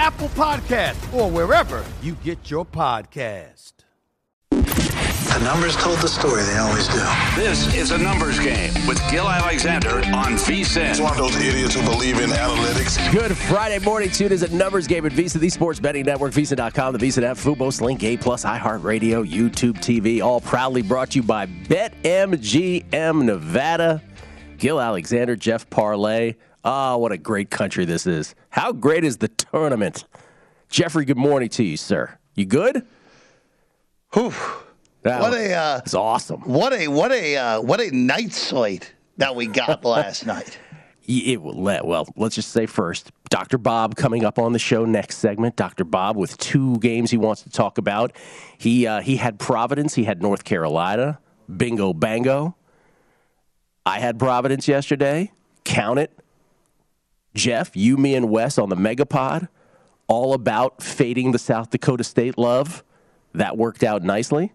Apple Podcast, or wherever you get your podcast. The numbers told the story. They always do. This is a numbers game with Gill Alexander on VSIN. It's one of those idiots who believe in analytics. Good Friday morning tune is a numbers game at VSIN, the sports betting network, VSIN.com, the VSIN app, Fubo, Link, A+, Plus, iHeartRadio, YouTube TV, all proudly brought to you by BetMGM Nevada. Gill Alexander, Jeff Parlay. Ah, oh, what a great country this is. How great is the tournament? Jeffrey, good morning to you, sir. You good? Whew. That what a uh, it's awesome. What a what a uh, what a night slate that we got last night. It will let well. Let's just say first, Dr. Bob coming up on the show next segment. Dr. Bob with two games he wants to talk about. He uh, he had Providence. He had North Carolina. Bingo bango. I had Providence yesterday. Count it. Jeff, you, me, and Wes on the Megapod, all about fading the South Dakota State love. That worked out nicely.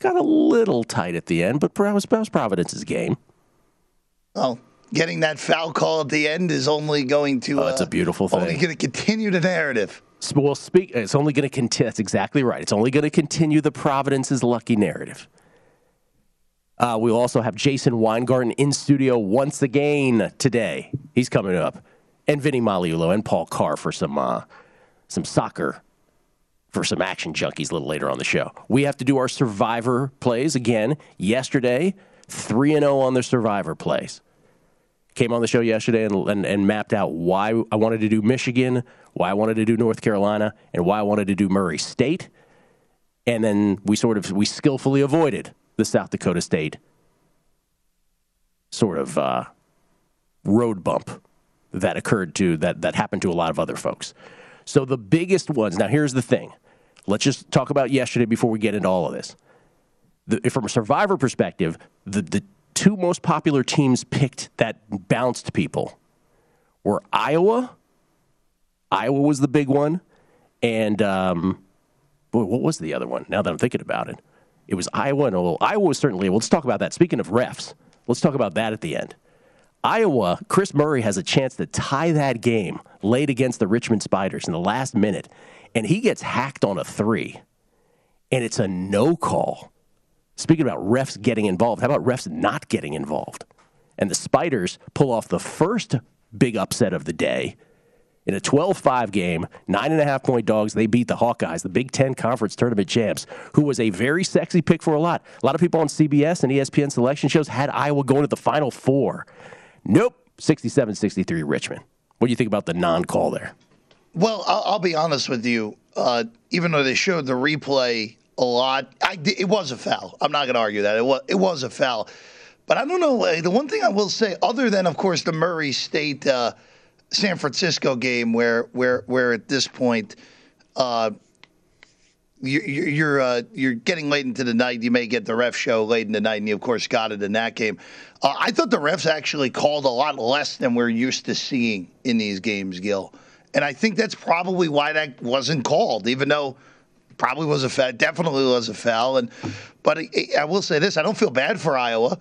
Got a little tight at the end, but perhaps was Providence's game. Oh, getting that foul call at the end is only going to. Oh, it's uh, a beautiful thing. Only going to continue the narrative. Well, speak. It's only going to continue. That's exactly right. It's only going to continue the Providence's lucky narrative. Uh, we'll also have Jason Weingarten in studio once again today. He's coming up and Vinny Magliulo and Paul Carr for some uh, some soccer for some action junkies a little later on the show. We have to do our survivor plays again. Yesterday, 3 and 0 on the survivor plays. Came on the show yesterday and, and, and, mapped out why I wanted to do Michigan, why I wanted to do North Carolina, and why I wanted to do Murray State. And then we sort of we skillfully avoided the South Dakota State sort of uh, road bump that occurred to that that happened to a lot of other folks. So the biggest ones. Now here's the thing. Let's just talk about yesterday before we get into all of this. The, from a survivor perspective, the the two most popular teams picked that bounced people were Iowa. Iowa was the big one, and um, boy, what was the other one? Now that I'm thinking about it, it was Iowa and well, Iowa was certainly. Well, let's talk about that. Speaking of refs, let's talk about that at the end. Iowa, Kris Murray has a chance to tie that game late against the Richmond Spiders in the last minute, and he gets hacked on a three, and it's a no call. Speaking about refs getting involved, how about refs not getting involved? And the Spiders pull off the first big upset of the day. In a 12 5 game, nine and a half point dogs, they beat the Hawkeyes, the Big Ten Conference Tournament champs, who was a very sexy pick for a lot. A lot of people on CBS and ESPN selection shows had Iowa going to the Final Four. Nope. 67 63 Richmond. What do you think about the non call there? Well, I'll, I'll, be honest with you. Uh, even though they showed the replay a lot, I, it was a foul. I'm not going to argue that. It was, it was a foul. But I don't know. Uh, the one thing I will say, other than, of course, the Murray State uh, San Francisco game, where, where, where at this point, uh, you're you're, uh, you're getting late into the night. You may get the ref show late in the night, and you of course got it in that game. Uh, I thought the refs actually called a lot less than we're used to seeing in these games, Gill, and I think that's probably why that wasn't called, even though probably was a foul, definitely was a foul. And but I, I will say this: I don't feel bad for Iowa.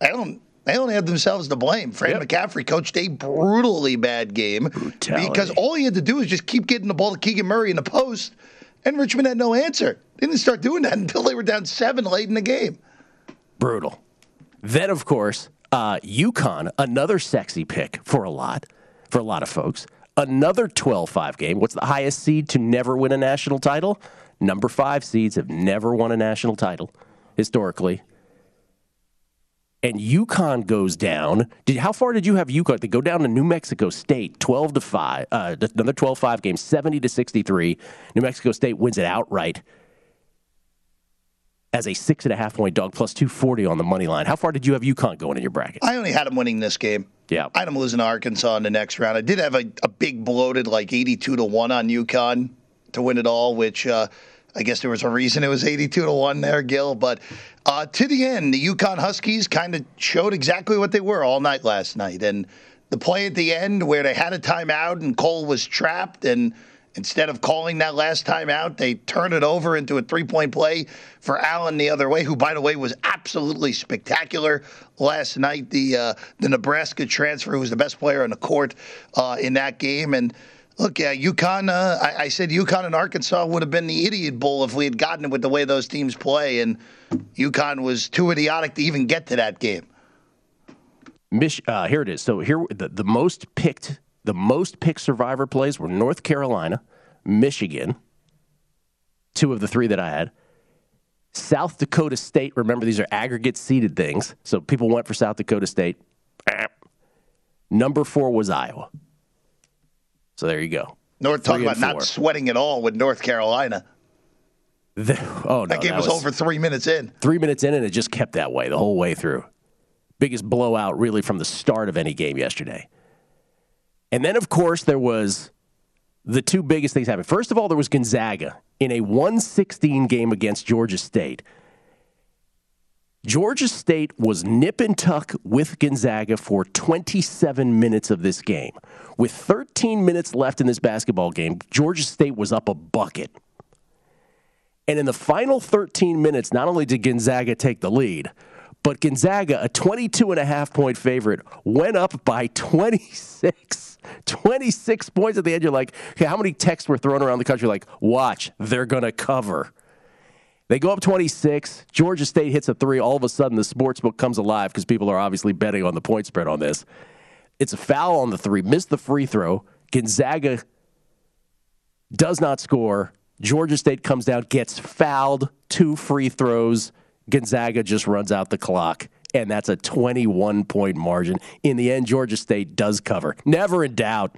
I don't. They only have themselves to blame. Fran yep. McCaffery coached a brutally bad game Brutality. because all he had to do was just keep getting the ball to Keegan Murray in the post and Richmond had no answer. They didn't start doing that until they were down seven late in the game. Brutal. Then, of course, uh, UConn, another sexy pick for a lot, for a lot of folks. Another 12-5 game. What's the highest seed to never win a national title? number five seeds have never won a national title historically. And UConn goes down. Did, how far did you have UConn? They go down to New Mexico State, twelve to five. Uh, another 12-5 game, seventy to sixty-three. New Mexico State wins it outright as a six and a half point dog, plus two forty on the money line. How far did you have UConn going in your bracket? I only had them winning this game. Yeah, I had them losing to Arkansas in the next round. I did have a, a big bloated like eighty-two to one on UConn to win it all, which. Uh, I guess there was a reason it was 82 to 1 there, Gill. But uh, to the end, the UConn Huskies kind of showed exactly what they were all night last night. And the play at the end where they had a timeout and Cole was trapped, and instead of calling that last timeout, they turned it over into a three point play for Allen the other way, who, by the way, was absolutely spectacular last night. The, uh, the Nebraska transfer, who was the best player on the court uh, in that game. And Look, yeah, UConn. Uh, I, I, said UConn and Arkansas would have been the idiot bowl if we had gotten it with the way those teams play, and UConn was too idiotic to even get to that game. Mich- uh, here it is. So here, the, the most picked, the most picked survivor plays were North Carolina, Michigan, two of the three that I had. South Dakota State. Remember, these are aggregate seeded things, so people went for South Dakota State. Number four was Iowa. So there you go. North talking about four. not sweating at all with North Carolina. The, oh no, that game that was, was, over three minutes in. Three minutes in, and it just kept that way the whole way through. Biggest blowout, really, from the start of any game yesterday. And then, of course, there was the two biggest things happening. First of all, there was Gonzaga in a 116 game against Georgia State. Georgia State was nip and tuck with Gonzaga for 27 minutes of this game. With 13 minutes left in this basketball game, Georgia State was up a bucket. And in the final 13 minutes, not only did Gonzaga take the lead, but Gonzaga, a 22 and a half point favorite, went up by 26. 26 points at the end. You're like, okay, how many texts were thrown around the country like, watch, they're going to cover? They go up 26. Georgia State hits a three. All of a sudden, the sports book comes alive because people are obviously betting on the point spread on this. It's a foul on the three, missed the free throw. Gonzaga does not score. Georgia State comes down, gets fouled, two free throws. Gonzaga just runs out the clock, and that's a 21 point margin. In the end, Georgia State does cover. Never in doubt.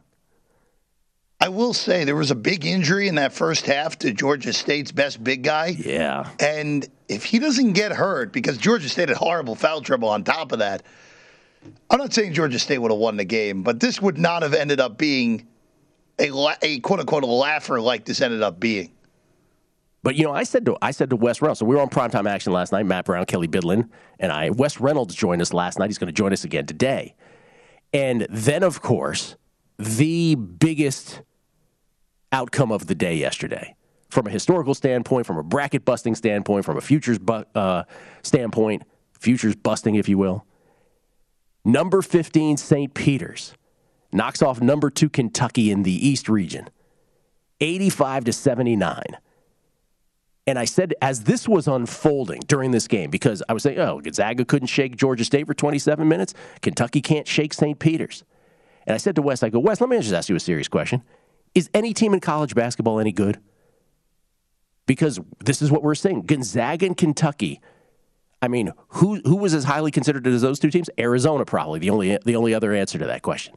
I will say there was a big injury in that first half to Georgia State's best big guy. Yeah. And if he doesn't get hurt, because Georgia State had horrible foul trouble on top of that, I'm not saying Georgia State would have won the game, but this would not have ended up being a, a quote unquote laugher like this ended up being. But you know, I said to I said to Wes Reynolds, so we were on primetime action last night. Matt Brown, Kelley Bydlon, and I. Wes Reynolds joined us last night. He's going to join us again today. And then, of course, the biggest outcome of the day yesterday from a historical standpoint, from a bracket busting standpoint, from a futures bu- uh, standpoint, futures busting, if you will. Number 15, St. Peter's knocks off number two, Kentucky in the East region, 85 to 79. And I said, as this was unfolding during this game, because I was saying, oh, Gonzaga couldn't shake Georgia State for 27 minutes. Kentucky can't shake St. Peter's. And I said to Wes, I go, Wes, let me just ask you a serious question. Is any team in college basketball any good? Because this is what we're saying Gonzaga and Kentucky. I mean, who who was as highly considered as those two teams? Arizona, probably the only the only other answer to that question.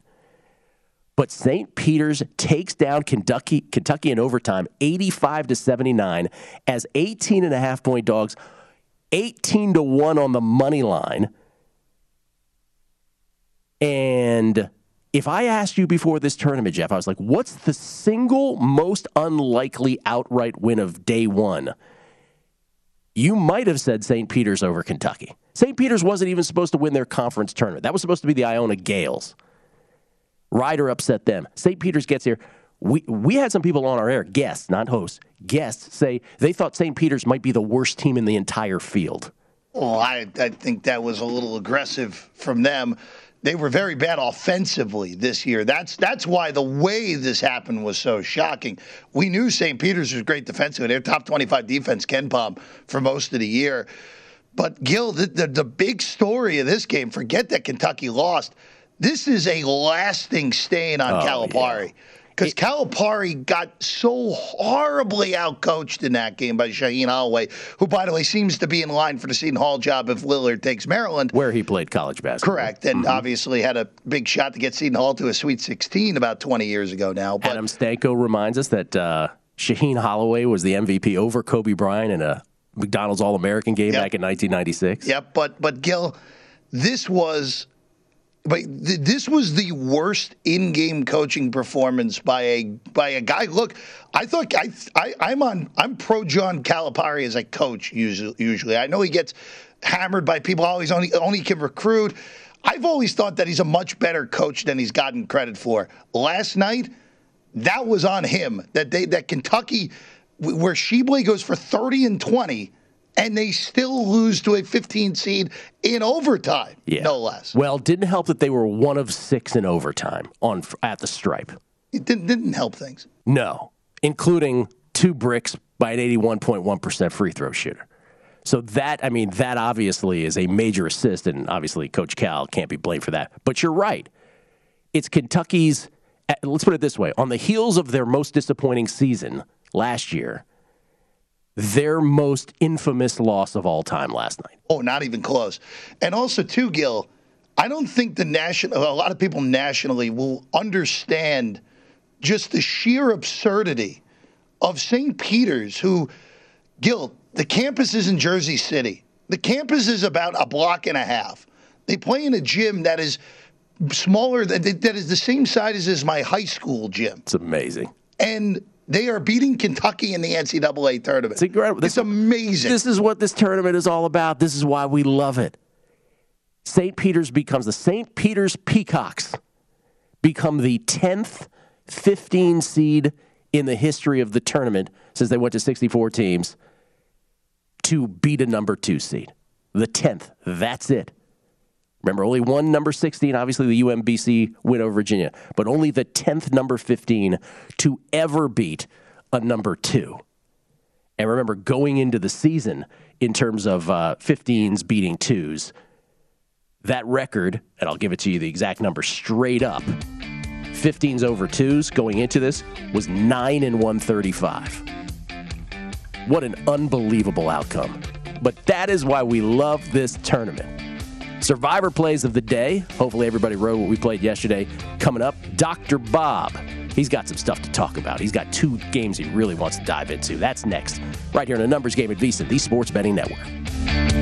But St. Peter's takes down Kentucky Kentucky in overtime, 85 to 79, as 18 and a half point dogs, 18 to 1 on the money line. And if I asked you before this tournament, Jeff, I was like, what's the single most unlikely outright win of day one? You might have said St. Peter's over Kentucky. St. Peter's wasn't even supposed to win their conference tournament. That was supposed to be the Iona Gaels. Rider upset them. St. Peter's gets here. We, we had some people on our air, guests, not hosts, guests, say they thought St. Peter's might be the worst team in the entire field. Well, I, I think that was a little aggressive from them they were very bad offensively this year. That's that's why the way this happened was so shocking. We knew St. Peter's was great defensively. Their top 25 defense, KenPom, for most of the year. But Gill, the, the, the big story of this game, forget that Kentucky lost. This is a lasting stain on oh, Calipari. Yeah Because Calipari got so horribly outcoached in that game by Shaheen Holloway, who, by the way, seems to be in line for the Seton Hall job if Willard takes Maryland. Where he played college basketball. Correct. And obviously had a big shot to get Seton Hall to a Sweet 16 about 20 years ago now. But Adam Stanko reminds us that uh, Shaheen Holloway was the MVP over Kobe Bryant in a McDonald's All American game Yep. back in 1996. Yep, but but Gill, this was, but th- this was the worst in-game coaching performance by a by a guy. Look, I thought I, I I'm on I'm pro John Calipari as a coach usually. Usually, I know he gets hammered by people. Always only only can recruit. I've always thought that he's a much better coach than he's gotten credit for. Last night, that was on him. That they that Kentucky, where Tshiebwe goes for thirty and twenty, and they still lose to a fifteen seed in overtime, Yeah. no less. Well, it didn't help that they were one of six in overtime on at the stripe. It didn't, didn't help things. No, including two bricks by an 81.1% free throw shooter. So that, I mean, that obviously is a major assist, and obviously Coach Cal can't be blamed for that. But you're right. It's Kentucky's, eh, let's put it this way on the heels of their most disappointing season last year, their most infamous loss of all time last night. Oh, not even close. And also, too, Gill, I don't think the national, a lot of people nationally will understand just the sheer absurdity of St. Peter's, who, Gill, the campus is in Jersey City. The campus is about a block and a half. They play in a gym that is smaller, that, that is the same size as my high school gym. It's amazing. And they are beating Kentucky in the NCAA tournament. It's incredible. It's amazing. This is what this tournament is all about. This is why we love it. St. Peter's becomes the St. Peter's Peacocks become the 10th 15 seed in the history of the tournament since they went to 64 teams to beat a number 2 seed. The 10th. That's it. Remember, only one number 16, obviously the UMBC win over Virginia, but only the 10th number 15 to ever beat a number 2. And remember, going into the season in terms of uh, 15s beating twos, that record, and I'll give it to you the exact number straight up 15s over twos going into this was 9 and 135. What an unbelievable outcome. But that is why we love this tournament. Survivor plays of the day. Hopefully, everybody wrote what we played yesterday. Coming up, Dr. Bob. He's got some stuff to talk about. He's got two games he really wants to dive into. That's next, right here on a numbers game at VSIN, the Sports Betting Network.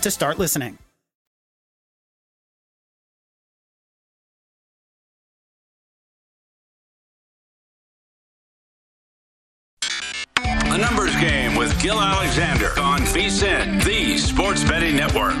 to start listening. A numbers game with Gill Alexander on VSIN, the Sports Betting Network.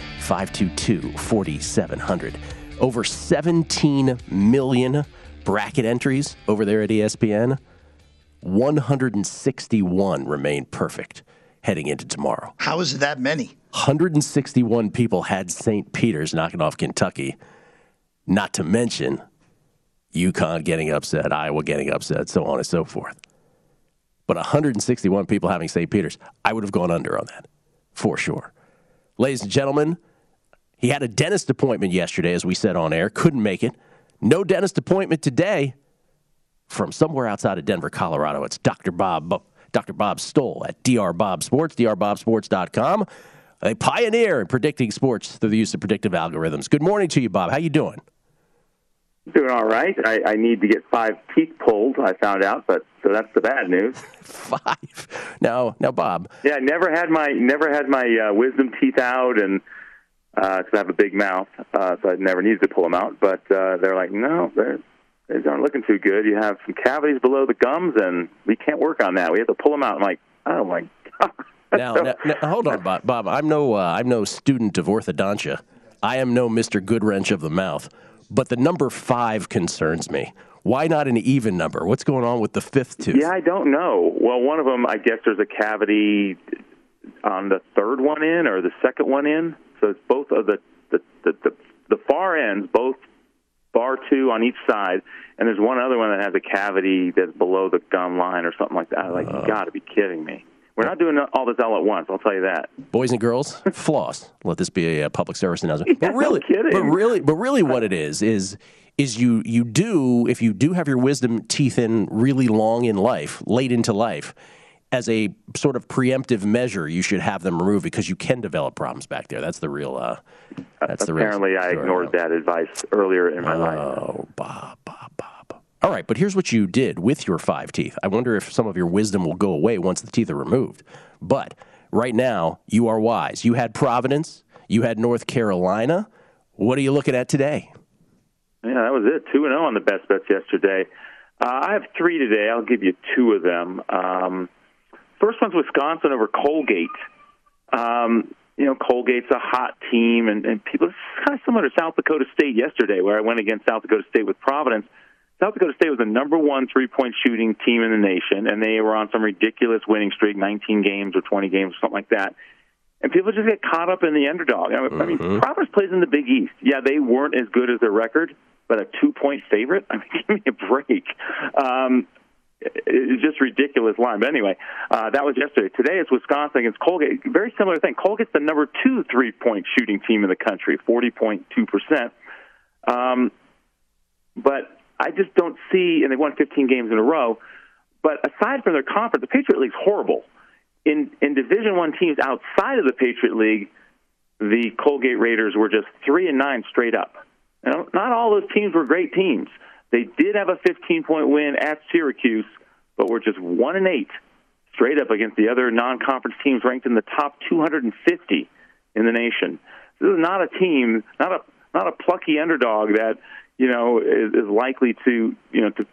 522 4700. Over 17 million bracket entries over there at ESPN. 161 remain perfect heading into tomorrow. How is it that many? 161 people had St. Peter's knocking off Kentucky. Not to mention UConn getting upset, Iowa getting upset, so on and so forth. But 161 people having St. Peter's, I would have gone under on that for sure. Ladies and gentlemen, he had a dentist appointment yesterday, as we said on air, couldn't make it. No dentist appointment today from somewhere outside of Denver, Colorado. It's Dr. Bob, Dr. Bob Stoll at DR Bob Sports, drbobsports.com. a pioneer in predicting sports through the use of predictive algorithms. Good morning to you, Bob. How you doing? Doing all right. I, I need to get five teeth pulled. I found out, but so that's the bad news. five. Now, now, Bob. Yeah, I never had my never had my uh, wisdom teeth out, and because uh, I have a big mouth, uh, so I never needed to pull them out. But uh, they're like, no, they're they aren't looking too good. You have some cavities below the gums, and we can't work on that. We have to pull them out. I'm like, oh my god. now, now, now, hold on, Bob. Bob I'm no, uh, I'm no student of orthodontia. I am no Mr. Goodwrench of the mouth. But the number five concerns me. Why not an even number? What's going on with the fifth tooth? Yeah, I don't know. Well, one of them, I guess there's a cavity on the third one in or the second one in. So it's both of the the the, the, the far ends, both bar two on each side, and there's one other one that has a cavity that's below the gum line or something like that. Like, uh, you got to be kidding me. We're not doing all this all at once. I'll tell you that. Boys and girls, floss. Let this be a public service announcement. Yeah, but really, no but really, but really, what it is is is you you do if you do have your wisdom teeth in really long in life, late into life, as a sort of preemptive measure, you should have them removed because you can develop problems back there. That's the real. Uh, that's the apparently real I ignored that advice earlier in my oh, life. Oh, Bob, Bob, Bob. All right, but here's what you did with your five teeth. I wonder if some of your wisdom will go away once the teeth are removed. But right now, you are wise. You had Providence. You had North Carolina. What are you looking at today? Yeah, that was it. Two and zero on the best bets yesterday. Uh, I have three today. I'll give you two of them. Um, First one's Wisconsin over Colgate. Um, you know, Colgate's a hot team, and, and people, it's kind of similar to South Dakota State yesterday, where I went against South Dakota State with Providence. South Dakota State was the number one three point shooting team in the nation, and they were on some ridiculous winning streak 19 games or 20 games or something like that. And people just get caught up in the underdog. I mean. I mean mm-hmm. Providence plays in the Big East. Yeah, they weren't as good as their record, but a two point favorite? I mean, give me a break. Um, it's just ridiculous line. But anyway, uh, that was yesterday. Today it's Wisconsin against Colgate. Very similar thing. Colgate's the number two three point shooting team in the country, forty point two percent. Um, but I just don't see, and they won 15 games in a row. But aside from their conference, the Patriot League's horrible. In in Division One teams outside of the Patriot League, the Colgate Raiders were just three and nine straight up. You know, not all those teams were great teams. They did have a 15 point win at Syracuse, but were just one and eight straight up against the other non conference teams ranked in the top 250 in the nation. This is not a team, not a not a plucky underdog that you know is, is likely to you know to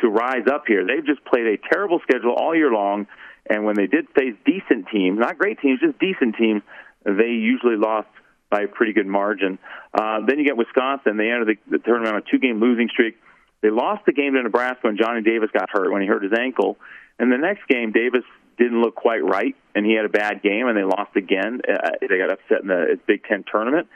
to rise up here. They've just played a terrible schedule all year long, and when they did face decent teams, not great teams, just decent teams, they usually lost by a pretty good margin. Uh, then you get Wisconsin. They enter the, the tournament on a two-game losing streak. They lost the game to Nebraska when Johnny Davis got hurt when he hurt his ankle. And the next game, Davis didn't look quite right, and he had a bad game, and they lost again. Uh, they got upset in the Big Ten tournament.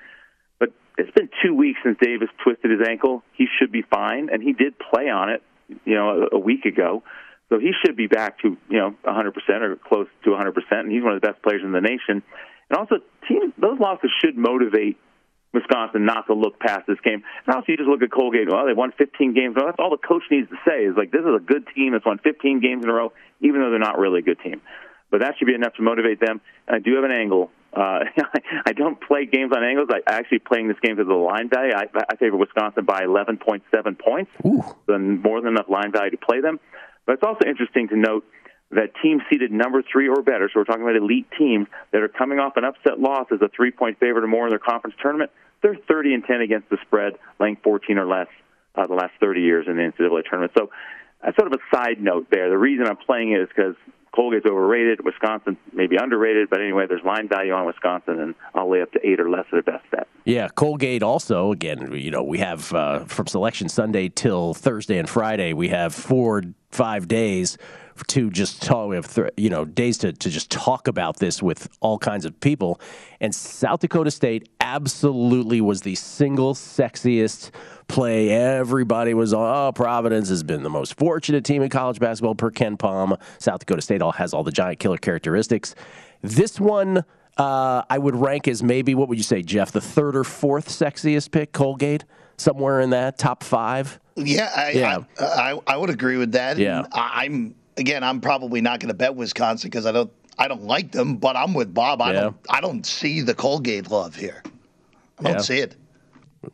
But it's been two weeks since Davis twisted his ankle. He should be fine, and he did play on it, you know, a, a week ago. So he should be back to you know 100% or close to 100%, and he's one of the best players in the nation. And also, teams those losses should motivate Wisconsin not to look past this game. And also, you just look at Colgate. Well, they won 15 games. Well, that's all the coach needs to say is like, this is a good team that's won 15 games in a row, even though they're not really a good team. But that should be enough to motivate them. And I do have an angle. Uh, I don't play games on angles. I actually playing this game because of the line value. I, I favor Wisconsin by 11.7 points. Ooh. So more than enough line value to play them. But it's also interesting to note that team seeded number three or better, so we're talking about elite teams that are coming off an upset loss as a three point favorite or more in their conference tournament, they're 30 and 10 against the spread, laying 14 or less uh, the last 30 years in the NCAA tournament. So that's sort of a side note there. The reason I'm playing it is because Colgate's overrated, Wisconsin maybe underrated, but anyway, there's line value on Wisconsin, and I'll lay up to eight or less at the best bet. Yeah, Colgate also, again, you know, we have uh, from Selection Sunday till Thursday and Friday, we have four, five days to just talk. We have th- you know days to to just talk about this with all kinds of people, and South Dakota State absolutely was the single sexiest play. Everybody was on. Oh, Providence has been the most fortunate team in college basketball per KenPom. South Dakota State all has all the giant killer characteristics. This one. Uh, I would rank as maybe what would you say, Jeff? The third or fourth sexiest pick, Colgate, somewhere in that top five. Yeah, I, Yeah. I, I, I would agree with that. Yeah. I'm again, I'm probably not going to bet Wisconsin because I don't, I don't like them. But I'm with Bob. I Yeah. don't, I don't see the Colgate love here. I don't Yeah. see it.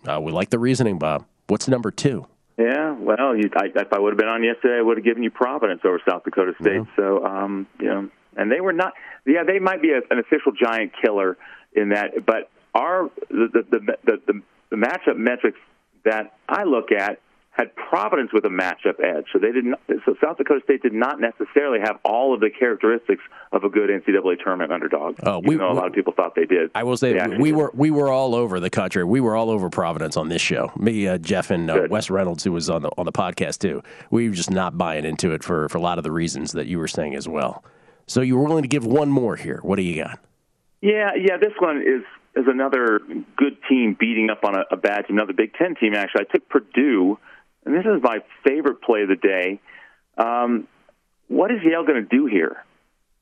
Uh, we like the reasoning, Bob. What's number two? Yeah, well, you, I, if I would have been on yesterday, I would have given you Providence over South Dakota State. So, um, you know, and they were not. Yeah, they might be a, an official giant killer in that, but our the the the, the, the, the matchup metrics that I look at had Providence with a matchup edge. So they didn't. So South Dakota State did not necessarily have all of the characteristics of a good NCAA tournament underdog. Oh, we- though a lot of people thought they did. I will say we did. were we were all over the country. We were all over Providence on this show. Me, uh, Jeff, and uh, Wes Reynolds, who was on the on the podcast too. We were just not buying into it for for a lot of the reasons that you were saying as well. So you were willing to give one more here. What do you got? Yeah, yeah. This one is is another good team beating up on a, a bad team, another Big Ten team. Actually, I took Purdue, and this is my favorite play of the day. Um, what is Yale going to do here?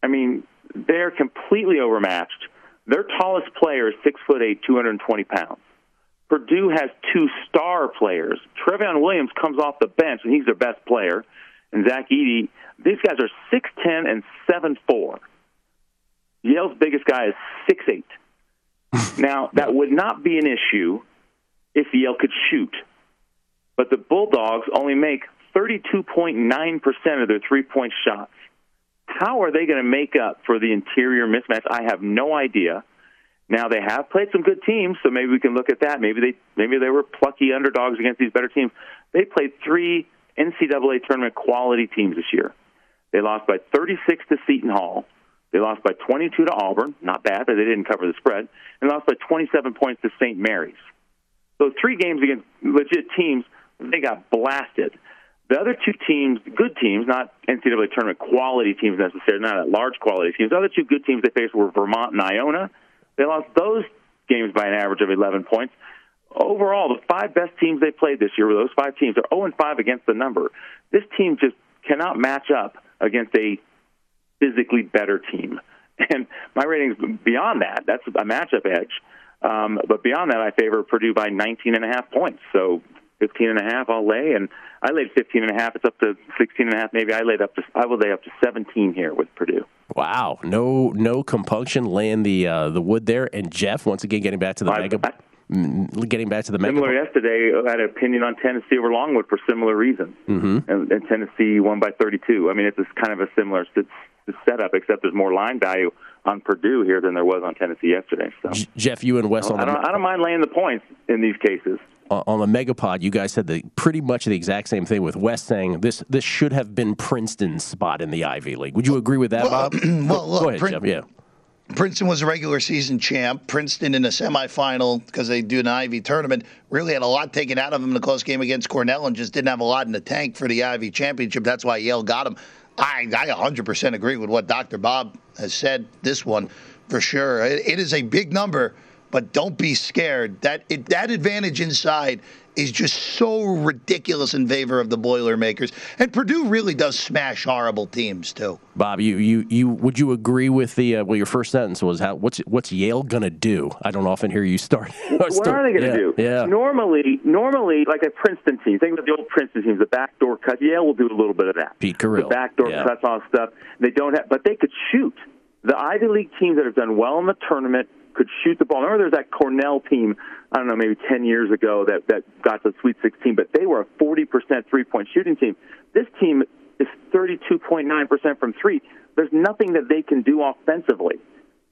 I mean, they're completely overmatched. Their tallest player is six foot eight, two hundred and twenty pounds. Purdue has two star players. Trevion Williams comes off the bench, and he's their best player. And Zach Edey, these guys are six ten and seven four. Yale's biggest guy is six eight. now that would not be an issue if Yale could shoot, but the Bulldogs only make thirty two point nine percent of their three point shots. How are they going to make up for the interior mismatch? I have no idea. Now they have played some good teams, so maybe we can look at that. Maybe they maybe they were plucky underdogs against these better teams. They played three NCAA tournament quality teams this year. They lost by 36 to Seton Hall. They lost by 22 to Auburn, not bad, but they didn't cover the spread, and lost by 27 points to St. Mary's. So three games against legit teams, they got blasted. The other two teams, good teams, not NCAA tournament quality teams necessarily, not at large quality teams. The other two good teams they faced were Vermont and Iona. They lost those games by an average of 11 points. Overall, the five best teams they played this year were those five teams. They're 0 and 5 against the number. This team just cannot match up against a physically better team. And my ratings beyond that, that's a matchup edge. Um, but beyond that, I favor Purdue by 19 and a half points. So 15 and a half, I'll lay, and I laid 15 and a half. It's up to 16 and a half. Maybe I laid up to I will lay up to 17 here with Purdue. Wow, no no compunction laying the uh, the wood there. And Jeff, once again, getting back to the mega, mm, getting back to the mega. Similar yesterday, I had an opinion on Tennessee over Longwood for similar reasons, Mm-hmm. and, and Tennessee won by 32. I mean, it's just kind of a similar setup, except there's more line value on Purdue here than there was on Tennessee yesterday. So Jeff, you and Wes on I don't, I don't mind laying the points in these cases. On the Megapod, you guys said the pretty much the exact same thing with Wes saying this this should have been Princeton's spot in the Ivy League. Would you agree with that, Bob? well, look, Go ahead, Prin- Jeff. Yeah. Princeton was a regular season champ. Princeton in a semifinal because they do an Ivy tournament really had a lot taken out of them in the close game against Cornell and just didn't have a lot in the tank for the Ivy championship. That's why Yale got them. I, I 100% agree with what Dr. Bob has said. This one for sure. It, it is a big number, but don't be scared. That it, that advantage inside is just so ridiculous in favor of the Boilermakers. And Purdue really does smash horrible teams too. Bob, you, you, you would you agree with the uh, well? Your first sentence was how what's what's Yale gonna do? I don't often hear you start. What are they going to yeah, do? Yeah, Normally, normally, like a Princeton team, think about the old Princeton teams, the backdoor cut. Yale will do a little bit of that. Pete Carril. The backdoor yeah. cuts on stuff. They don't have, but they could shoot. The Ivy League teams that have done well in the tournament could shoot the ball. Remember, there's that Cornell team. I don't know, maybe 10 years ago that that got to the Sweet 16, but they were a 40% three-point shooting team. This team is 32.9% from three. There's nothing that they can do offensively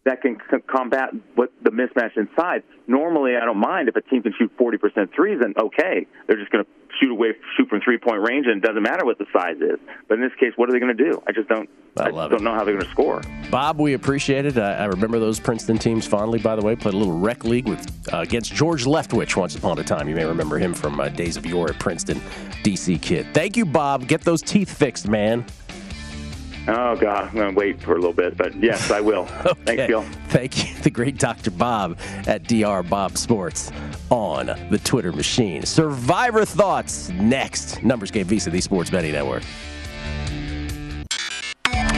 that can c- combat what the mismatch inside. Normally, I don't mind if a team can shoot 40% threes, then okay, they're just going to shoot away, shoot from three point range, and it doesn't matter what the size is. But in this case, what are they going to do? I just don't. I I, love just don't know how they're going to score. Bob, we appreciate it. I, I remember those Princeton teams fondly. By the way, played a little rec league with uh, against George Leftwich once upon a time. You may remember him from uh, days of yore at Princeton, DC kid. Thank you, Bob. Get those teeth fixed, man. Oh God, I'm gonna wait for a little bit, but yes, I will. Thanks, Gill. Thank you, the great Dr. Bob at Dr. Bob Sports on the Twitter machine. Survivor thoughts next. Numbers game VSIN, the Sports Betting Network.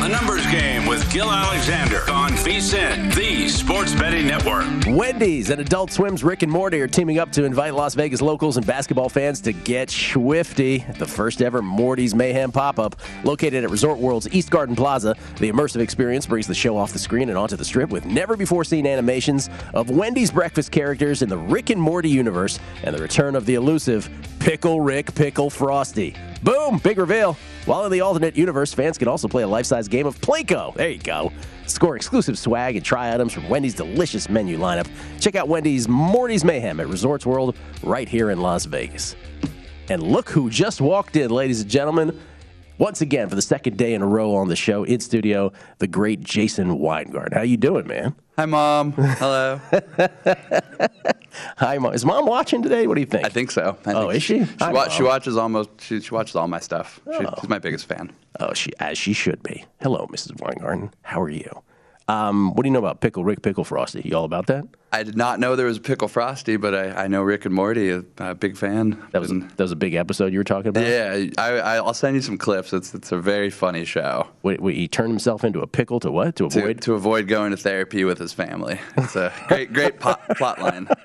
A numbers game with Gill Alexander on VSIN, the Sports Betting Network. Wendy's and Adult Swim's Rick and Morty are teaming up to invite Las Vegas locals and basketball fans to get schwifty at the first ever Morty's Mayhem pop up. Located at Resort World's East Garden Plaza, the immersive experience brings the show off the screen and onto the strip with never before seen animations of Wendy's breakfast characters in the Rick and Morty universe and the return of the elusive Pickle Rick Pickle Frosty. Boom! Big reveal. While in the alternate universe, fans can also play a life size game of Plinko. There you go. Score exclusive swag and try items from Wendy's delicious menu lineup. Check out Wendy's Morty's Mayhem at Resorts World right here in Las Vegas. And look who just walked in, ladies and gentlemen. Once again, for the second day in a row on the show, in studio, the great Jason Weingarten. How you doing, man? Hi, Mom. Hello. Hi, Mom. Is Mom watching today? What do you think? I think so. I Oh, think is she? She, Hi, wa- she watches almost. She, she watches all my stuff. She, Oh. she's my biggest fan. Oh, she as she should be. Hello, Mrs. Weingarten. How are you? Um, what do you know about Pickle Rick Pickle Frosty? You all about that? I did not know there was a pickle frosty, but I, I know Rick and Morty. A, a big fan. That was that was a big episode you were talking about. Yeah, I, I, I'll send you some clips. It's it's a very funny show. Wait, wait, he turned himself into a pickle to what? To To, avoid? to avoid going to therapy with his family. It's a great great plot, plot line.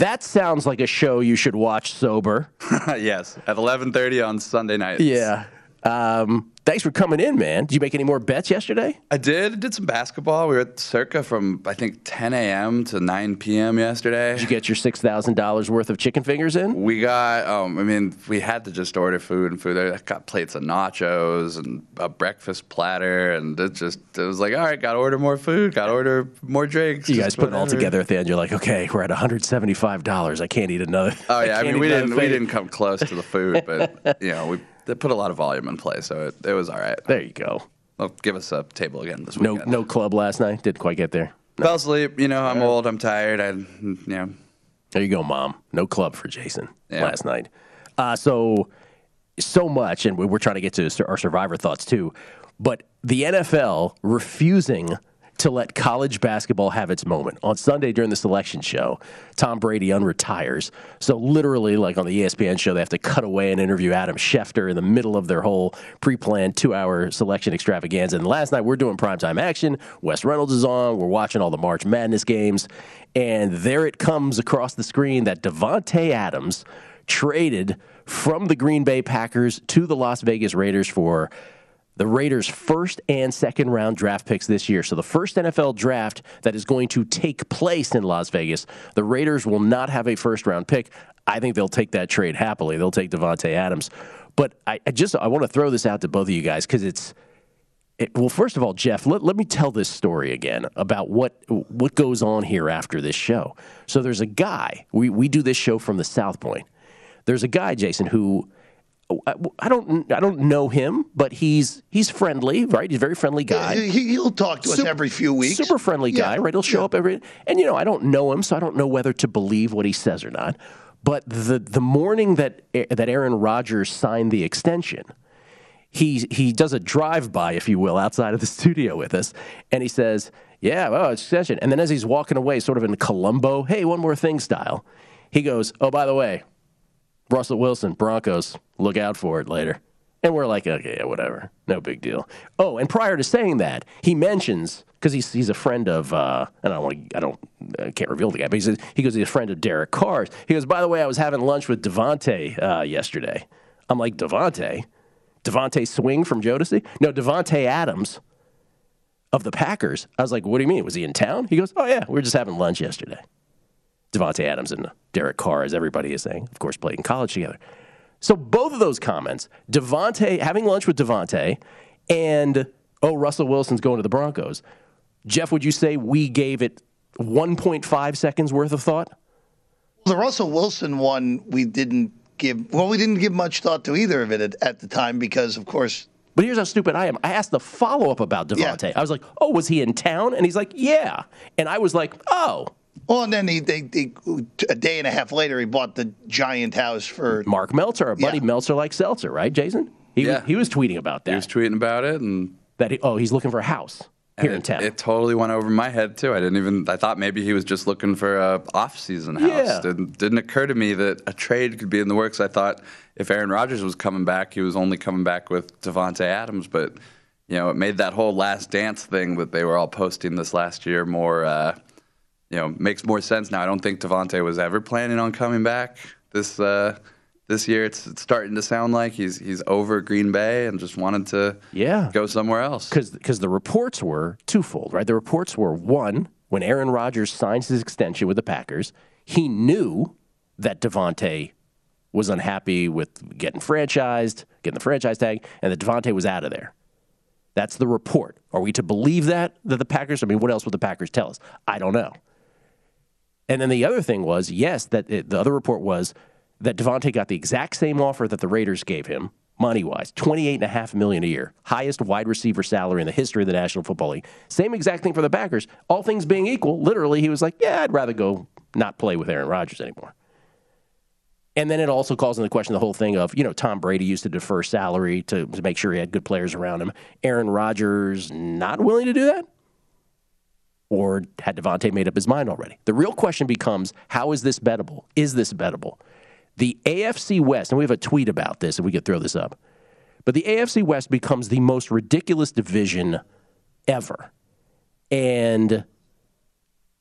That sounds like a show you should watch sober. yes, at 11:30 on Sunday nights. Yeah. Um, thanks for coming in, man. Did you make any more bets yesterday? I did. Did some basketball. We were at Circa from I think 10 a.m. to 9 p.m. yesterday. Did you get your six thousand dollars worth of chicken fingers in? We got. Um, I mean, we had to just order food and food. I got plates of nachos and a breakfast platter, and it just it was like, all right, got to order more food. Got to order more drinks. You guys put it all together at the end. You're like, okay, we're at one hundred seventy-five dollars. I can't eat another. Oh yeah, I, can't mean, we didn't we didn't come close to the food, but you know, we they put a lot of volume in play, so it, it was all right. There you go. They'll give us a table again this No, weekend. no no club last night. Didn't quite get there. Fell asleep. You know, I'm old. I'm tired. I, you know, There you go, mom. No club for Jason Yeah. last night. Uh, so, so much, and we- we're trying to get to our survivor thoughts too. But the NFL refusing to let college basketball have its moment. On Sunday during the selection show, Tom Brady unretires. So, literally, like on the ESPN show, they have to cut away and interview Adam Schefter in the middle of their whole pre planned two hour selection extravaganza. And last night, we're doing primetime action. Wes Reynolds is on. We're watching all the March Madness games. And there it comes across the screen that Davante Adams traded from the Green Bay Packers to the Las Vegas Raiders for the Raiders' first and second round draft picks this year. So, the first NFL draft that is going to take place in Las Vegas, the Raiders will not have a first round pick. I think they'll take that trade happily. They'll take Davante Adams. But I, I just I want to throw this out to both of you guys because it's it, well, first of all, Jeff, let, let me tell this story again about what what goes on here after this show. So there's a guy. We we do this show from the South Point. There's a guy, Jason, who I, don't I don't know him, but he's he's friendly, right? He's a very friendly guy. He, he'll talk to us every few weeks. Super friendly guy, Yeah, right? He'll show yeah. up every, and you know, I don't know him, so I don't know whether to believe what he says or not. But the the morning that eh, that Aaron Rodgers signed the extension, he he does a drive by, if you will, outside of the studio with us, and he says, "Yeah, well, extension." And then as he's walking away, sort of in Columbo, "Hey, one more thing" style, he goes, "Oh, by the way, Russell Wilson, Broncos, look out for it later." And we're like, okay, yeah, whatever, no big deal. Oh, and prior to saying that, he mentions because he's he's a friend of, uh, and I don't want to, I don't, I can't reveal the guy, but he says he goes, he's a friend of Derek Carr's. He goes, by the way, I was having lunch with Davante uh, yesterday. I'm like, Devontae, DeVante Swing from Jodeci? No, Davante Adams of the Packers. I was like, what do you mean? Was he in town? He goes, oh yeah, we were just having lunch yesterday. Davante Adams and Derek Carr, as everybody is saying, of course, played in college together. So both of those comments, Davante having lunch with Davante, and oh, Russell Wilson's going to the Broncos. Jeff, would you say we gave it 1.5 seconds worth of thought? The Russell Wilson one, we didn't give. Well, we didn't give much thought to either of it at, at the time because, of course, But here's how stupid I am. I asked the follow up about Davante. I was like, "Oh, was he in town?" And he's like, "Yeah." And I was like, "Oh." Well, and then he, they, they, a day and a half later, he bought the giant house for Mark Meltzer, our buddy Meltzer like seltzer, right, Jason? He, Yeah. he was tweeting about that. He was tweeting about it, and that he, oh, he's looking for a house here in town. it totally went over my head too. I didn't even. I thought maybe he was just looking for a off-season house. Yeah. Didn't, didn't occur to me that a trade could be in the works. I thought if Aaron Rodgers was coming back, he was only coming back with Davante Adams. But you know, it made that whole last dance thing that they were all posting this last year more. Uh, you know, makes more sense now. I don't think Davante was ever planning on coming back this uh, this year. It's, it's starting to sound like he's he's over Green Bay and just wanted to yeah go somewhere else. Because the reports were twofold, right? The reports were one, when Aaron Rodgers signs his extension with the Packers, he knew that Davante was unhappy with getting franchised, getting the franchise tag, and that Davante was out of there. That's the report. Are we to believe that that the Packers? I mean, what else would the Packers tell us? I don't know. And then the other thing was, yes, that it, the other report was that Davante got the exact same offer that the Raiders gave him, money wise, twenty eight and a half million a year, highest wide receiver salary in the history of the National Football League. Same exact thing for the Packers. All things being equal, literally, he was like, "Yeah, I'd rather go not play with Aaron Rodgers anymore." And then it also calls into question the whole thing of, you know, Tom Brady used to defer salary to, to make sure he had good players around him. Aaron Rodgers not willing to do that? Or had Davante made up his mind already? The real question becomes how is this bettable? Is this bettable? The AFC West, and we have a tweet about this, and we could throw this up, but the AFC West becomes the most ridiculous division ever. And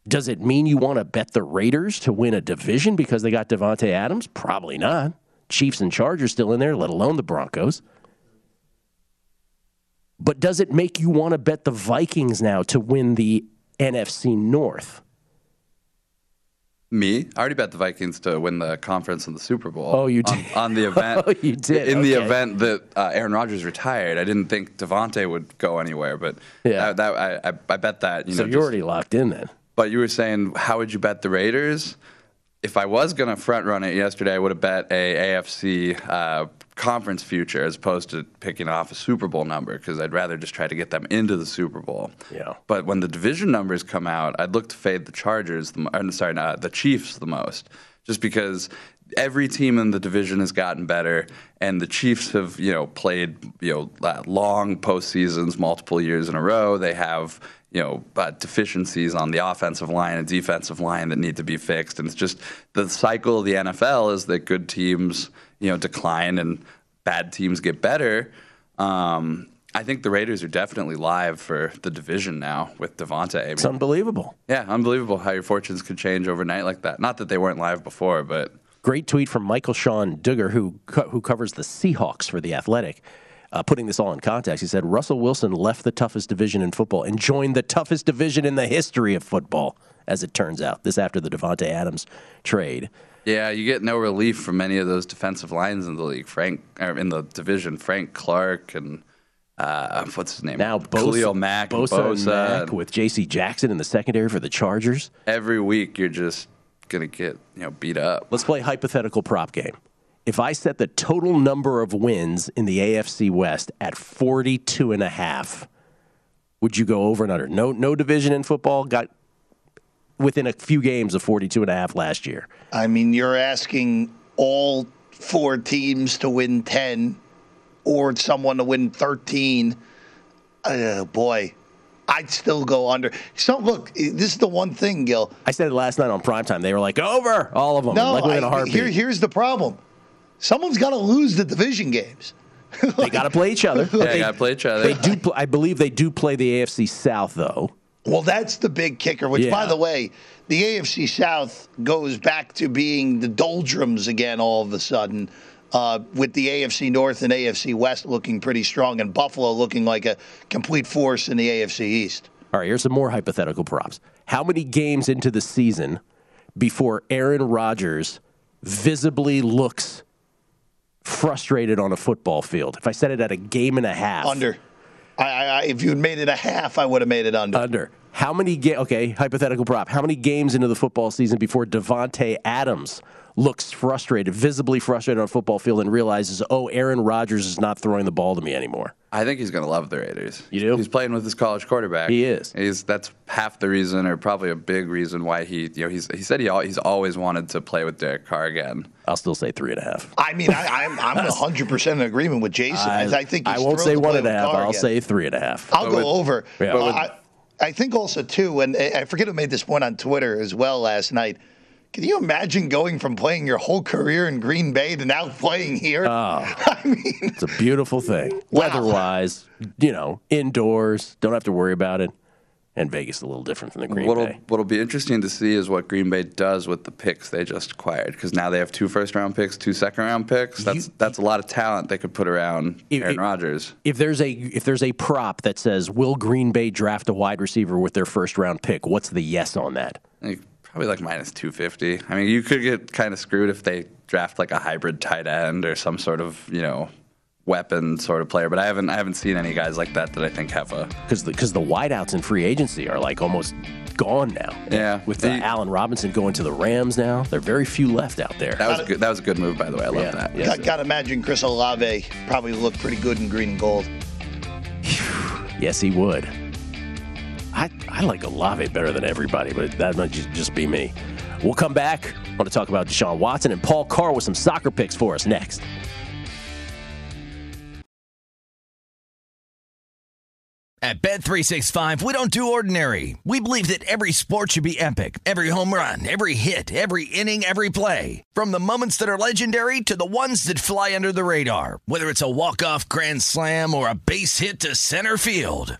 does it mean you want to bet the Raiders to win a division because they got Davante Adams? Probably not. Chiefs and Chargers still in there, let alone the Broncos. But does it make you want to bet the Vikings now to win the NFC North? Me? I already bet the Vikings to win the conference and the Super Bowl. Oh, you did? on the event. Oh, you did. In the event that uh, Aaron Rodgers retired, I didn't think Davante would go anywhere, but Yeah. that, that, I, I, I bet that. You so know, you're just- already locked in then. But you were saying, how would you bet the Raiders? If I was going to front run it yesterday, I would have bet a AFC uh, conference future as opposed to picking off a Super Bowl number because I'd rather just try to get them into the Super Bowl. Yeah. But when the division numbers come out, I'd look to fade the Chargers, the, mo- or, sorry, not, the Chiefs the most, just because every team in the division has gotten better, and the Chiefs have you know played you know long postseasons, multiple years in a row. They have you know uh, deficiencies on the offensive line and defensive line that need to be fixed, and it's just the cycle of the NFL is that good teams you know decline and bad teams get better. Um, I think the Raiders are definitely live for the division now with. I mean, It's unbelievable. yeah, unbelievable how your fortunes could change overnight like that. Not that they weren't live before, but Great tweet from Michael-Shawn Dugar, who co- who covers the Seahawks for the Athletic. Uh, putting this all in context, he said Russell Wilson left the toughest division in football and joined the toughest division in the history of football. As it turns out, this after the Davante Adams trade. yeah, you get no relief from any of those defensive lines in the league. Frank or in the division, Frank Clark and uh, what's his name? Now Khalil Mack, Bosa, Bosa. Mack with J.C. Jackson in the secondary for the Chargers. every week you're just gonna get you know beat up. Let's play hypothetical prop game. If I set the total number of wins in the AFC West at 42 and a half, would you go over and under? No no division in football got within a few games of 42 and a half last year. I mean, you're asking all four teams to win 10 or someone to win 13. Oh, boy. I'd still go under. So, look, this is the one thing, Gill. I said it last night on primetime. They were like, over, all of them, No, like within a heartbeat. here, here's the problem. Someone's got to lose the division games. they got to play each other. Yeah, they gotta play each other. They do. Pl- I believe they do play the AFC South, though. Well, that's the big kicker, which, by the way, the AFC South goes back to being the doldrums again all of a sudden, uh, with the AFC North and AFC West looking pretty strong, and Buffalo looking like a complete force in the AFC East. All right, here's some more hypothetical props. How many games into the season before Aaron Rodgers visibly looks frustrated on a football field? If I said it at a game and a half. Under. I, I, if you had made it a half, I would have made it under. Under. How many ga- okay, hypothetical prop. How many games into the football season before Davante Adams looks frustrated, visibly frustrated on a football field, and realizes, oh, Aaron Rodgers is not throwing the ball to me anymore. I think he's going to love the Raiders. You do? He's playing with his college quarterback. He is. He's that's half the reason, or probably a big reason why he, you know, he's he said he al- he's always wanted to play with Derek Carr again. I'll still say three and a half. I mean, I, I'm I'm 100 percent in agreement with Jason. I, I think he's I won't say one and a half. one play and a with half. Carr I'll again. say three and a half. I'll go over. Yeah. Uh, I, I think also too, and I I forget who made this point on Twitter as well last night. Can you imagine going from playing your whole career in Green Bay to now playing here? Oh, it's a beautiful thing. Weather-wise, you know, indoors, don't have to worry about it. And Vegas is a little different from the Green what'll, Bay. What'll be interesting to see is what Green Bay does with the picks they just acquired, because now they have two first round picks, two second round picks. That's that's a lot of talent they could put around Aaron Rodgers. If there's a if there's a prop that says will Green Bay draft a wide receiver with their first round pick, what's the yes on that? Like, probably like minus 250. I mean, you could get kind of screwed if they draft like a hybrid tight end or some sort of, you know, weapon sort of player, but I haven't I haven't seen any guys like that that I think have a because the, cause the wideouts in free agency are like almost gone now. Yeah, With uh, Allen Robinson going to the Rams now, there are very few left out there. That was good. That was a good move, by the way. I love Yeah, that. yeah. Got, got to imagine Chris Olave probably looked pretty good in green and gold. Yes, he would. I, I like Olave better than everybody, but that might just be me. We'll come back. I want to talk about Deshaun Watson and Paul Carr with some soccer picks for us next. At Bet365, we don't do ordinary. We believe that every sport should be epic. Every home run, every hit, every inning, every play. From the moments that are legendary to the ones that fly under the radar. Whether it's a walk-off grand slam or a base hit to center field.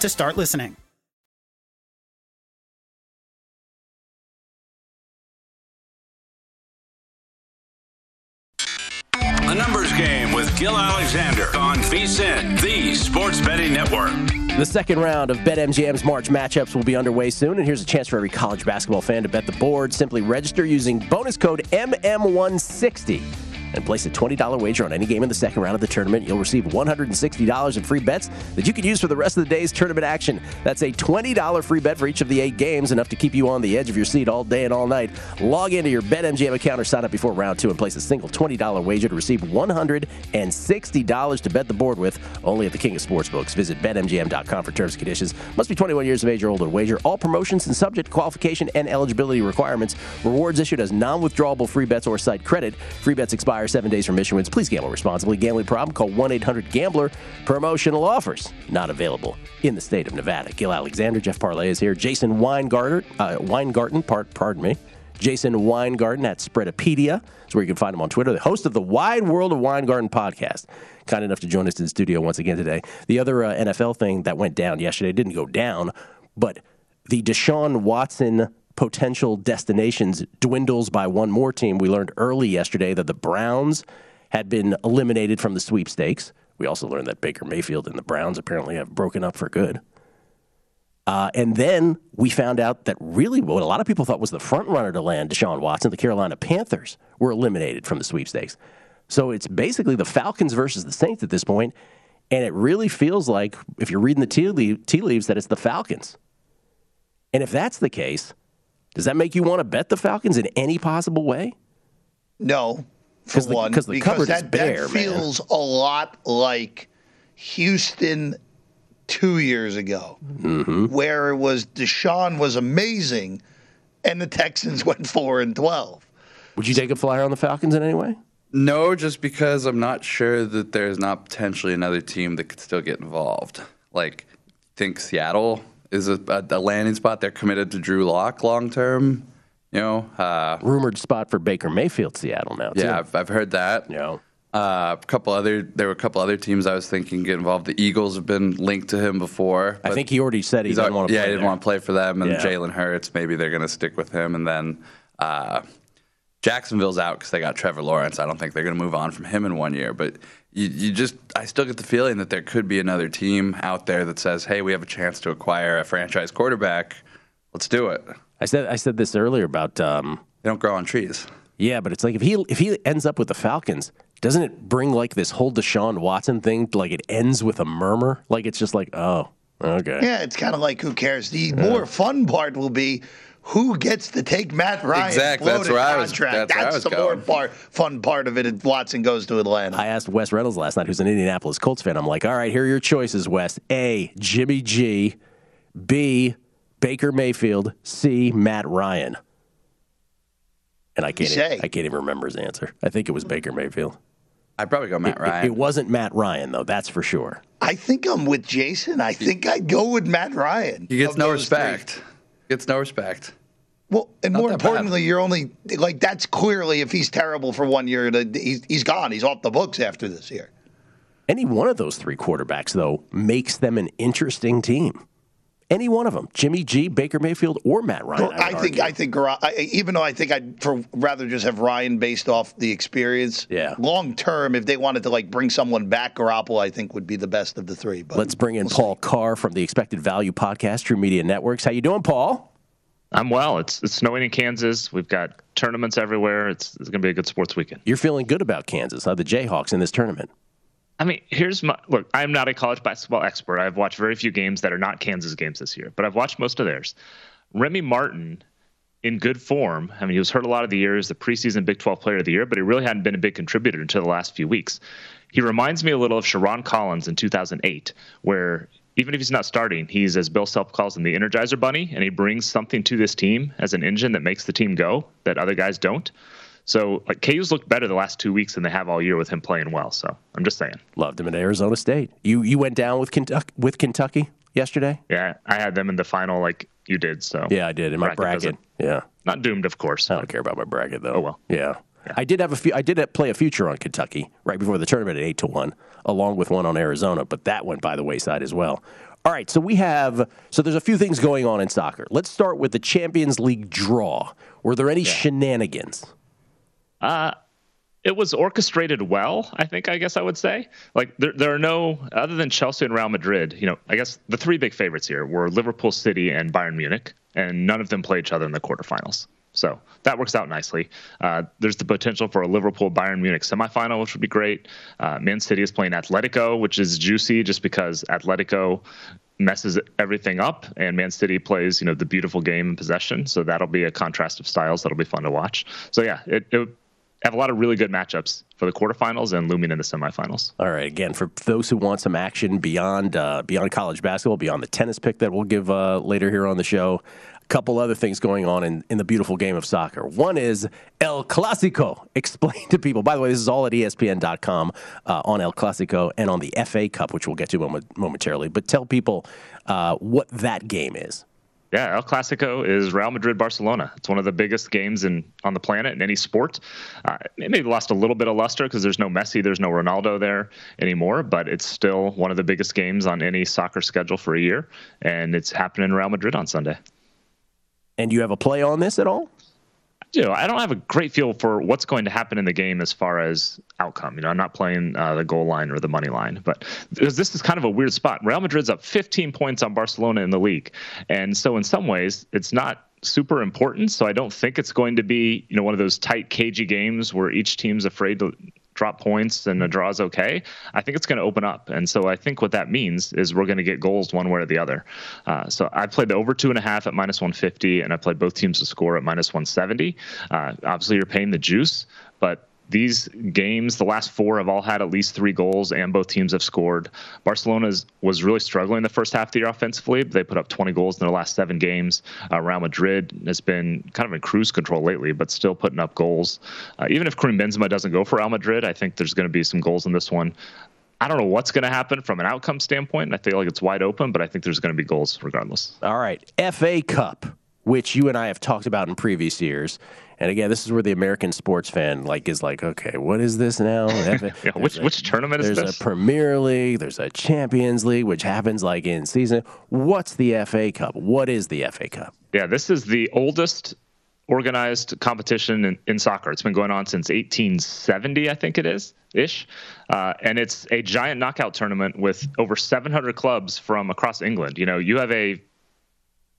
to start listening. A numbers game with Gill Alexander on VSIN, the sports betting network. The second round of BetMGM's March matchups will be underway soon, and here's a chance for every college basketball fan to bet the board. Simply register using bonus code MM160 and place a $20 wager on any game in the second round of the tournament. You'll receive $160 in free bets that you can use for the rest of the day's tournament action. That's a $20 free bet for each of the eight games, enough to keep you on the edge of your seat all day and all night. Log into your BetMGM account or sign up before round two and place a single $20 wager to receive $160 to bet the board with only at the King of Sportsbooks. Visit BetMGM.com for terms and conditions. Must be 21 years of age or older to wager. All promotions and subject qualification and eligibility requirements. Rewards issued as non-withdrawable free bets or site credit. Free bets expire seven days from issuance. Please gamble responsibly. Gambling problem? Call 1-800-GAMBLER. Promotional offers not available in the state of Nevada. Gill Alexander, Jeff Parlay is here. Jason Weingarten, uh, Weingarten, part, pardon me. Jason Weingarten at Spreadopedia. That's where you can find him on Twitter. The host of the Wide World of Weingarten podcast. Kind enough to join us in the studio once again today. The other uh, NFL thing that went down yesterday didn't go down, but the Deshaun Watson potential destinations dwindles by one more team. We learned early yesterday that the Browns had been eliminated from the sweepstakes. We also learned that Baker Mayfield and the Browns apparently have broken up for good. Uh, and then we found out that really what a lot of people thought was the front runner to land Deshaun Watson, the Carolina Panthers, were eliminated from the sweepstakes. So it's basically the Falcons versus the Saints at this point, and it really feels like, if you're reading the tea, leaves, that it's the Falcons. And if that's the case, does that make you want to bet the Falcons in any possible way? No, for 'Cause the- one, 'cause the because cupboard is that, bare, that man. feels a lot like Houston two years ago, Mm-hmm. where it was Deshaun was amazing, and the Texans went four and twelve. Would you take a flyer on the Falcons in any way? No, just because I'm not sure that there's not potentially another team that could still get involved. Like, think Seattle is a, a, a landing spot. They're committed to Drew Lock long term. You know, uh, rumored spot for Baker Mayfield, Seattle now. Too. Yeah, I've, I've heard that. Yeah. Uh, a couple other, there were a couple other teams I was thinking get involved. The Eagles have been linked to him before. I think he already said he didn't want to. Yeah, play he didn't there. want to play for them. And Yeah. Jalen Hurts, maybe they're going to stick with him. And then uh, Jacksonville's out because they got Trevor Lawrence. I don't think they're going to move on from him in one year. But you, you just, I still get the feeling that there could be another team out there that says, "Hey, we have a chance to acquire a franchise quarterback. Let's do it." I said I said this earlier about um, they don't grow on trees. Yeah, but it's like if he if he ends up with the Falcons, doesn't it bring like this whole Deshaun Watson thing? Like it ends with a murmur. Like it's just like, oh, okay. Yeah, it's kind of like who cares. The more fun part will be who gets to take Matt Ryan. Exactly, that's floated where I was- contract. that's where I was the more going. part, fun part of it. If Watson goes to Atlanta. I asked Wes Reynolds last night, who's an Indianapolis Colts fan. I'm like, all right, here are your choices, Wes. A. Jimmy G. B. Baker Mayfield. C. Matt Ryan. And I can't. You say. I can't even remember his answer. I think it was Baker Mayfield. I'd probably go Matt It- Ryan. It, it wasn't Matt Ryan though. That's for sure. I think I'm with Jason. I think I'd go with Matt Ryan. he gets no respect. three. Respect. Gets no respect. Well, and Not more that bad. importantly, you're only like that's clearly if he's terrible for one year, he's, he's gone. He's off the books after this year. Any one of those three quarterbacks, though, makes them an interesting team. Any one of them, Jimmy G, Baker Mayfield, or Matt Ryan. Well, I, would think. I think even though I think I'd for rather just have Ryan based off the experience. Yeah. Long term, if they wanted to like bring someone back, Garoppolo I think would be the best of the three. But Let's bring in Paul Carr from the Expected Value Podcast, True Media Networks. How you doing, Paul? I'm well. It's it's snowing in Kansas. We've got tournaments everywhere. It's, it's going to be a good sports weekend. You're feeling good about Kansas, huh? The Jayhawks in this tournament. I mean, here's my look. I'm not a college basketball expert. I've watched very few games that are not Kansas games this year, but I've watched most of theirs. Remy Martin, in good form. I mean, he was hurt a lot of the year as the preseason Big 12 Player of the Year, but he really hadn't been a big contributor until the last few weeks. He reminds me a little of Sherron Collins in 2008, where even if he's not starting, he's as Bill Self calls him the Energizer Bunny, and he brings something to this team as an engine that makes the team go that other guys don't. So, like KU's looked better the last two weeks than they have all year with him playing well. So, I'm just saying. Loved him at Arizona State. You you went down with Kentucky with Kentucky yesterday. Yeah, I had them in the final like you did. So Yeah, I did in my bracket. visit. Yeah, Not doomed, of course. I don't care about my bracket though. Oh, well. Yeah. I did have a few. I did play a future on Kentucky right before the tournament at eight to one, along with one on Arizona, but that went by the wayside as well. All right, so we have so there's a few things going on in soccer. Let's start with the Champions League draw. Were there any shenanigans? Uh, it was orchestrated well, I think, I guess I would say. Like, there, there are no, other than Chelsea and Real Madrid, you know, I guess the three big favorites here were Liverpool City and Bayern Munich, and none of them play each other in the quarterfinals. So that works out nicely. Uh, there's the potential for a Liverpool Bayern Munich semifinal, which would be great. Uh, Man City is playing Atletico, which is juicy just because Atletico messes everything up, and Man City plays, you know, the beautiful game in possession. So that'll be a contrast of styles that'll be fun to watch. So yeah, it, it have a lot of really good matchups for the quarterfinals and looming in the semifinals. All right. Again, for those who want some action beyond uh, beyond college basketball, beyond the tennis pick that we'll give uh, later here on the show, a couple other things going on in, in the beautiful game of soccer. One is El Clasico. Explain to people. By the way, this is all at ESPN.com uh, on El Clasico and on the FA Cup, which we'll get to moment- momentarily. But tell people uh, what that game is. Yeah, El Clasico is Real Madrid Barcelona. It's one of the biggest games in on the planet in any sport. Uh, it maybe lost a little bit of luster because there's no Messi, there's no Ronaldo there anymore, but it's still one of the biggest games on any soccer schedule for a year, and it's happening in Real Madrid on Sunday. And you have a play on this at all? Know, I don't have a great feel for what's going to happen in the game as far as outcome. You know, I'm not playing uh, the goal line or the money line, but this is kind of a weird spot. Real Madrid's up 15 points on Barcelona in the league, and so in some ways, it's not super important. So I don't think it's going to be you know one of those tight, cagey games where each team's afraid to drop points and a draw is okay. I think it's going to open up. And so I think what that means is we're going to get goals one way or the other. Uh, so I played the over two and a half at minus 150, and I played both teams to score at minus 170. Uh, obviously, you're paying the juice, but these games, the last four, have all had at least three goals, and both teams have scored. Barcelona was really struggling the first half of the year offensively. but They put up 20 goals in their last seven games. Uh, Real Madrid has been kind of in cruise control lately, but still putting up goals. Uh, even if Karim Benzema doesn't go for Real Madrid, I think there's going to be some goals in this one. I don't know what's going to happen from an outcome standpoint. I feel like it's wide open, but I think there's going to be goals regardless. All right. FA Cup. which you and I have talked about in previous years. And again, this is where the American sports fan like is like, okay, what is this now? yeah, which a, which tournament is this? there's a Premier League, there's a Champions League, which happens like in season. What's the FA Cup? What is the FA Cup? Yeah, this is the oldest organized competition in, in, soccer. It's been going on since 1870, I think it is ish, uh, and it's a giant knockout tournament with over 700 clubs from across England. You know, you have a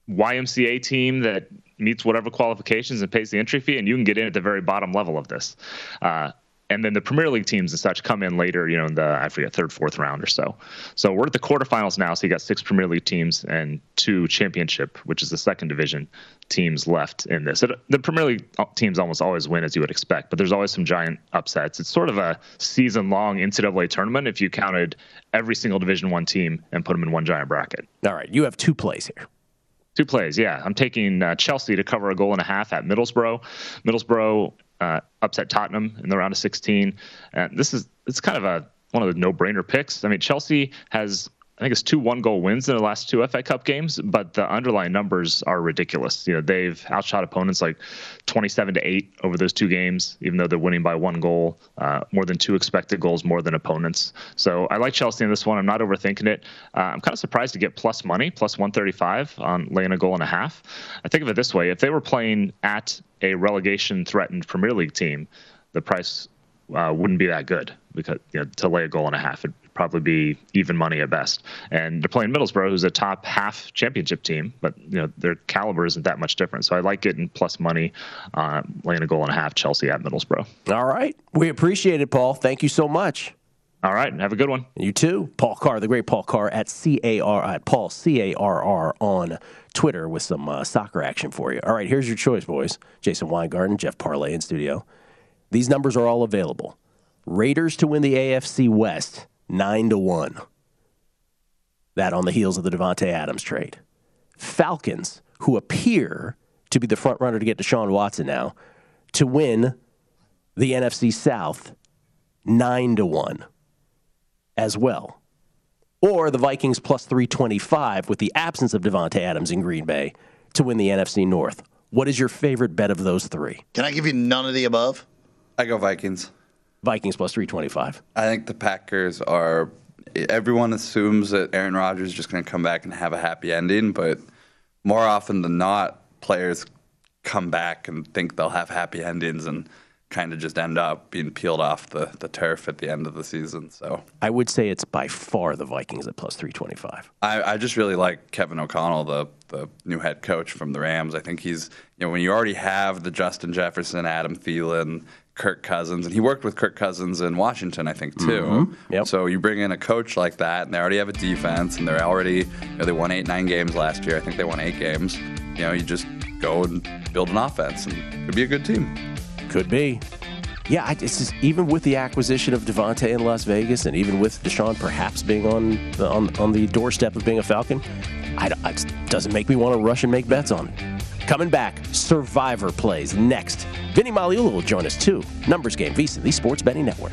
YMCA team that meets whatever qualifications and pays the entry fee, and you can get in at the very bottom level of this. Uh, and then the Premier League teams and such come in later, you know, in the I forget third, fourth round or so. So we're at the quarterfinals now. So you got six Premier League teams and two Championship, which is the second division teams left in this. It, the Premier League teams almost always win, as you would expect, but there's always some giant upsets. It's sort of a season-long NCAA tournament if you counted every single Division One team and put them in one giant bracket. All right, you have two plays here. Two plays, yeah. I'm taking uh, Chelsea to cover a goal and a half at Middlesbrough. Middlesbrough uh, upset Tottenham in the round of 16. And this is it's kind of a one of the no-brainer picks. I mean, Chelsea has I think it's two one goal wins in the last two FA Cup games, but the underlying numbers are ridiculous. You know, they've outshot opponents like 27 to 8 over those two games, even though they're winning by one goal, uh, more than two expected goals more than opponents. So I like Chelsea in this one. I'm not overthinking it. Uh, I'm kind of surprised to get plus money, plus 135 on laying a goal and a half. I think of it this way if they were playing at a relegation threatened Premier League team, the price uh, wouldn't be that good because you know, to lay a goal and a half, it'd probably be even money at best. And they're playing Middlesbrough, who's a top half championship team, but you know their caliber isn't that much different. So I like getting plus money, uh, laying a goal and a half. Chelsea at Middlesbrough. All right, we appreciate it, Paul. Thank you so much. All right, have a good one. You too, Paul Carr, the great Paul Carr at C A R at Paul C A R R on Twitter with some uh, soccer action for you. All right, here's your choice, boys. Jason Weingarten, Jeff Parlay in studio. These numbers are all available. Raiders to win the AFC West, 9 to 1. That on the heels of the Davante Adams trade. Falcons, who appear to be the front runner to get Deshaun Watson now, to win the NFC South, 9 to 1 as well. Or the Vikings plus 325 with the absence of Davante Adams in Green Bay to win the NFC North. What is your favorite bet of those three? Can I give you none of the above? I go Vikings. Vikings plus 325. I think the Packers are. Everyone assumes that Aaron Rodgers is just going to come back and have a happy ending, but more often than not, players come back and think they'll have happy endings and kind of just end up being peeled off the, the turf at the end of the season. So I would say it's by far the Vikings at plus 325. I, I just really like Kevin O'Connell, the the new head coach from the Rams. I think he's you know when you already have the Justin Jefferson, Adam Thielen, Kirk Cousins, and he worked with Kirk Cousins in Washington, I think, too. Mm-hmm. Yep. So you bring in a coach like that, and they already have a defense, and they're already, you know, they won eight, nine games last year. I think they won eight games. You know, you just go and build an offense, and it could be a good team. Could be. Yeah, I, it's just even with the acquisition of Davante in Las Vegas, and even with Deshaun perhaps being on the, on, on the doorstep of being a Falcon, I, it doesn't make me want to rush and make bets on it. Coming back, Survivor plays next. Vinny Magliulo will join us too. Numbers game, VSiN, the Sports Betting Network.